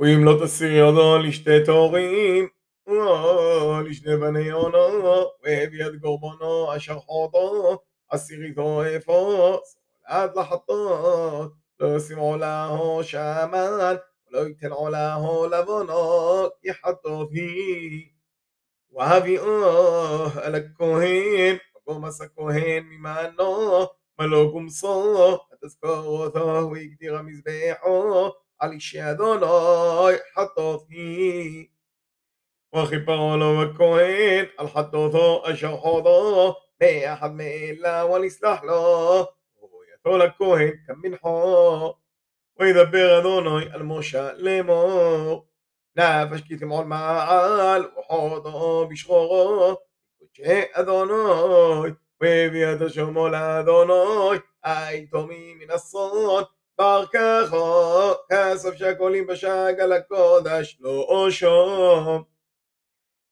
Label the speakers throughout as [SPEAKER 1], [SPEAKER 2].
[SPEAKER 1] ואם לא תסיר ידו לשתי תורים, לשני בני יונו, והביא את קורבנו אשר חוטו, עשיריתו אפוס, עד לחטות, לא ישים עולהו שמן, ולא ייתן עולהו לבונו, כי חטות היא. והביאו אל הכהן, וגומס הכהן ממנו, מלא גומסו, ותזכור אותו, והגדיר המזבחו, علي الشهادة لا حتى في الحطو ذو اشو حوضو ما أحد ما إلا ونسلح له ويثول الكوين كم من حق ويدبر أدوني الموشى لمو نفش كتم على المعال وحوضه بشغوغه وجه أدوني وبيد شمول أدوني أيتمي من الصوت بركخه כסף שהקולים בשגל הקודש לא אושום.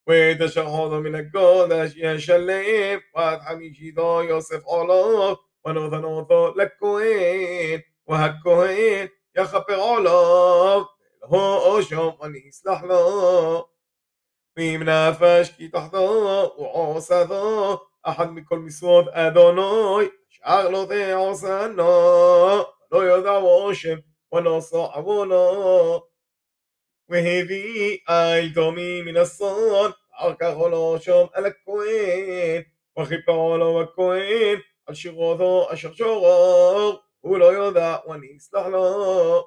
[SPEAKER 1] ואת אשר חודו מן הקודש ישלם, ועד חמישיתו יוסף עולו, ונותן אותו לכהן, והכהן יכפר עולו, ולא אושום ונסלח לו. ואם נפש כי תחתו ועושתו, אחד מכל משרות אדוני, שאר לא תעושנו. לא ידעו השם ولا صاع ولا وهبي أي دومي من الصان عركا خلا شام على الكوين وخبا على الكوين الشغاثة أشر شغار ولا يدع ونسلح له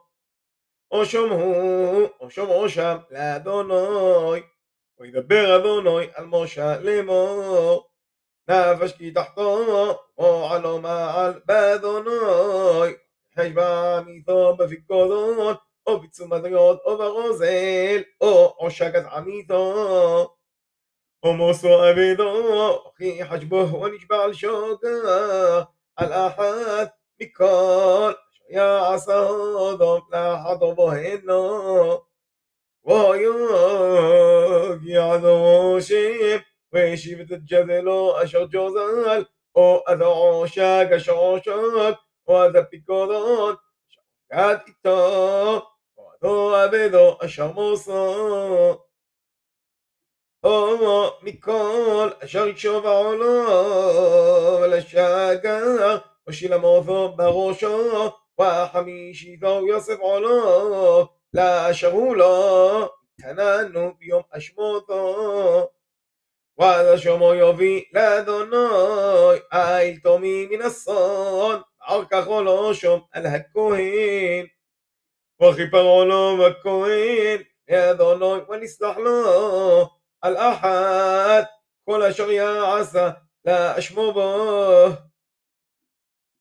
[SPEAKER 1] أشم هو أشم أشم لا دوناي ويدبر أدوناي الموشى لمار نافش كي تحته وعلى ما على بدوناي או עלו מעל באדוני חשבה עמיתו בפיקודות, או בצומדיות, או ברוזל, או עושקת עמיתו. או מוסו אבידו, כי חשבו ונשבע על שוגר, על אחת מכל אשר יעשה הודו לאחדו בוהנו. ויגיע דו שם, וישיב את ג'זלו אשר ג'וזל, אוהד הפיקורון, שעוגד איתו, אוהדו עבדו אשר מוסו. הומו מכל אשר יקשוב העולו, ולשגר, ושילמותו בראשו, וחמישיתו יוסף עולו, לאשר הוא לו, קננו ביום אשמותו. ואז אשר מו יוביל לאדוני, אל תומי מן אסון. عرقه شم الهكوهين وخبرونه مكوهين يذونه ونسلح له الأحد كل أشر يعسى لا أشمو به